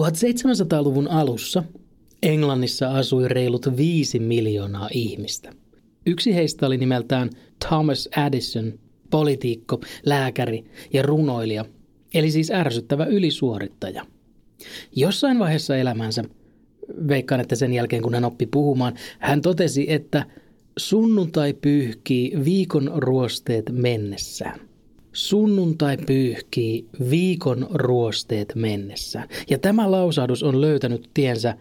1700-luvun alussa Englannissa asui reilut viisi miljoonaa ihmistä. Yksi heistä oli nimeltään Thomas Addison, politiikko, lääkäri ja runoilija, eli siis ärsyttävä ylisuorittaja. Jossain vaiheessa elämänsä, veikkaan, että sen jälkeen kun hän oppi puhumaan, hän totesi, että sunnuntai pyyhkii viikon ruosteet mennessään. Sunnuntai pyyhkii viikon ruosteet mennessään. Ja tämä lausahdus on löytänyt tiensä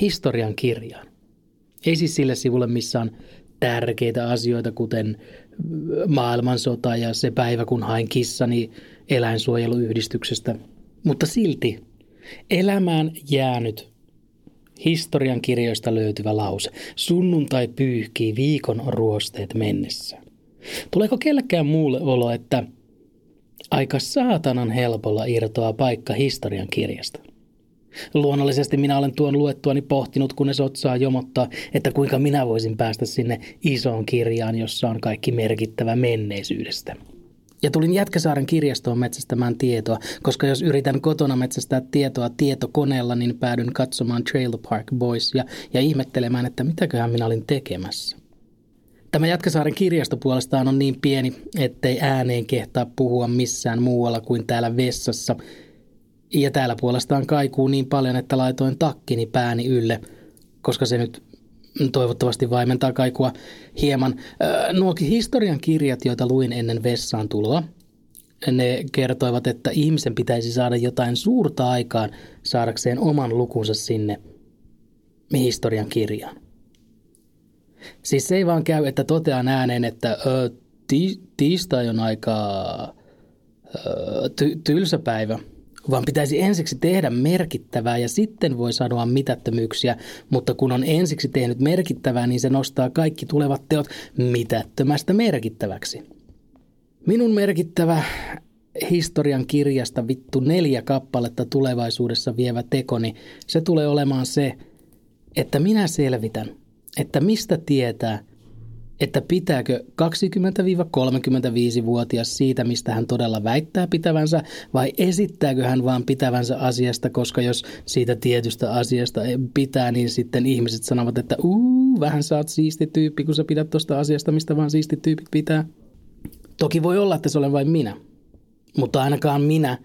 historian kirjaan. Ei siis sille sivulle, missä on tärkeitä asioita, kuten maailmansota ja se päivä, kun hain kissani eläinsuojeluyhdistyksestä. Mutta silti elämään jäänyt historian kirjoista löytyvä lause. Sunnuntai pyyhkii viikon ruosteet mennessä. Tuleeko kellekään muulle olo, että aika saatanan helpolla irtoaa paikka historian kirjasta? Luonnollisesti minä olen tuon luettuani pohtinut, kunnes otsaa jomottaa, että kuinka minä voisin päästä sinne isoon kirjaan, jossa on kaikki merkittävä menneisyydestä. Ja tulin Jätkäsaaren kirjastoon metsästämään tietoa, koska jos yritän kotona metsästää tietoa tietokoneella, niin päädyn katsomaan Trailer Park Boys ja, ja ihmettelemään, että mitäköhän minä olin tekemässä. Tämä Jätkäsaaren kirjasto puolestaan on niin pieni, ettei ääneen kehtaa puhua missään muualla kuin täällä vessassa. Ja täällä puolestaan kaikuu niin paljon, että laitoin takkini pääni ylle, koska se nyt toivottavasti vaimentaa kaikua hieman. Nuo historian kirjat, joita luin ennen vessaan tuloa, ne kertoivat, että ihmisen pitäisi saada jotain suurta aikaan saadakseen oman lukunsa sinne historian kirjaan. Siis se ei vaan käy, että totean ääneen, että ö, ti, tiistai on aika ö, ty, tylsä päivä – vaan pitäisi ensiksi tehdä merkittävää ja sitten voi sanoa mitättömyyksiä, mutta kun on ensiksi tehnyt merkittävää, niin se nostaa kaikki tulevat teot mitättömästä merkittäväksi. Minun merkittävä historian kirjasta vittu neljä kappaletta tulevaisuudessa vievä tekoni, se tulee olemaan se, että minä selvitän, että mistä tietää – että pitääkö 20-35-vuotias siitä, mistä hän todella väittää pitävänsä, vai esittääkö hän vaan pitävänsä asiasta, koska jos siitä tietystä asiasta pitää, niin sitten ihmiset sanovat, että uu, vähän sä oot siisti tyyppi, kun sä pidät tuosta asiasta, mistä vaan siisti tyypit pitää. Toki voi olla, että se olen vain minä, mutta ainakaan minä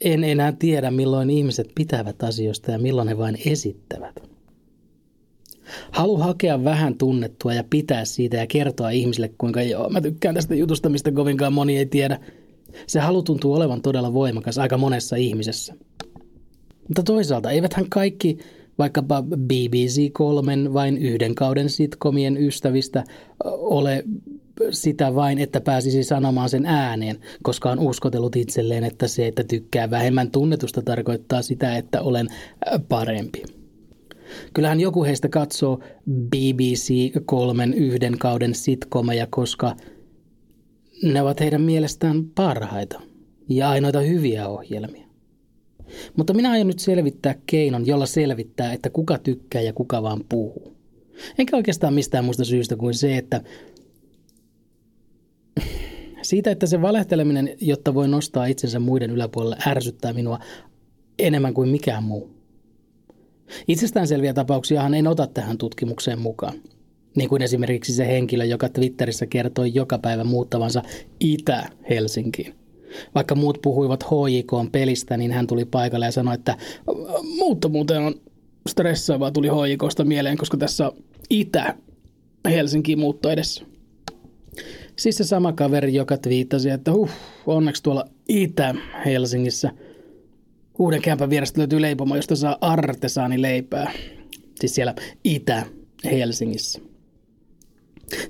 en enää tiedä, milloin ihmiset pitävät asioista ja milloin he vain esittävät. Halu hakea vähän tunnettua ja pitää siitä ja kertoa ihmisille, kuinka joo, mä tykkään tästä jutusta, mistä kovinkaan moni ei tiedä. Se halu tuntuu olevan todella voimakas aika monessa ihmisessä. Mutta toisaalta eiväthän kaikki vaikkapa BBC kolmen vain yhden kauden sitkomien ystävistä ole sitä vain, että pääsisi sanomaan sen ääneen, koska on uskotellut itselleen, että se, että tykkää vähemmän tunnetusta tarkoittaa sitä, että olen parempi. Kyllähän joku heistä katsoo BBC kolmen yhden kauden sitkomeja, koska ne ovat heidän mielestään parhaita ja ainoita hyviä ohjelmia. Mutta minä aion nyt selvittää keinon, jolla selvittää, että kuka tykkää ja kuka vaan puhuu. Enkä oikeastaan mistään muusta syystä kuin se, että siitä, että se valehteleminen, jotta voi nostaa itsensä muiden yläpuolelle, ärsyttää minua enemmän kuin mikään muu. Itsestäänselviä tapauksiahan en ota tähän tutkimukseen mukaan. Niin kuin esimerkiksi se henkilö, joka Twitterissä kertoi joka päivä muuttavansa Itä-Helsinkiin. Vaikka muut puhuivat HJK pelistä, niin hän tuli paikalle ja sanoi, että muutto muuten on stressaavaa tuli HJKsta mieleen, koska tässä on Itä-Helsinkiin muutto edessä. Siis se sama kaveri, joka twiittasi, että huh, onneksi tuolla Itä-Helsingissä – Uuden kämpän vierestä löytyy leipomo, josta saa artesaanileipää. Siis siellä Itä-Helsingissä.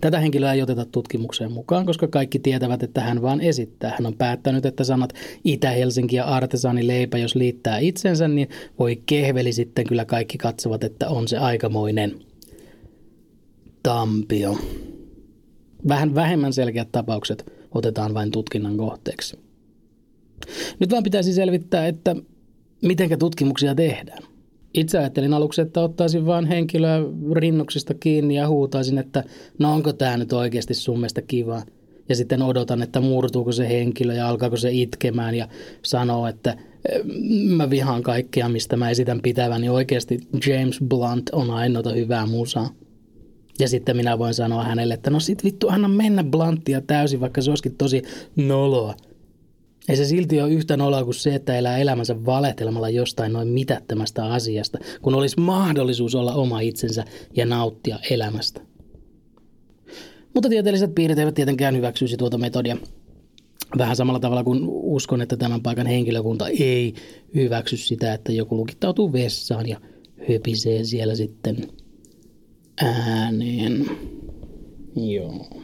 Tätä henkilöä ei oteta tutkimukseen mukaan, koska kaikki tietävät, että hän vaan esittää. Hän on päättänyt, että sanat Itä-Helsinki ja artesaanileipä, jos liittää itsensä, niin voi kehveli sitten kyllä kaikki katsovat, että on se aikamoinen tampio. Vähän vähemmän selkeät tapaukset otetaan vain tutkinnan kohteeksi. Nyt vaan pitäisi selvittää, että mitenkä tutkimuksia tehdään. Itse ajattelin aluksi, että ottaisin vain henkilöä rinnuksista kiinni ja huutaisin, että no onko tämä nyt oikeasti sun mielestä kiva. Ja sitten odotan, että murtuuko se henkilö ja alkaako se itkemään ja sanoo, että mä vihaan kaikkea, mistä mä esitän pitävän, niin oikeasti James Blunt on ainoata hyvää musaa. Ja sitten minä voin sanoa hänelle, että no sit vittu, anna mennä Bluntia täysin, vaikka se olisikin tosi noloa. Ei se silti ole yhtä noloa kuin se, että elää elämänsä valehtelemalla jostain noin mitättömästä asiasta, kun olisi mahdollisuus olla oma itsensä ja nauttia elämästä. Mutta tieteelliset piirit eivät tietenkään hyväksyisi tuota metodia. Vähän samalla tavalla kuin uskon, että tämän paikan henkilökunta ei hyväksy sitä, että joku lukittautuu vessaan ja höpisee siellä sitten ääneen. Joo.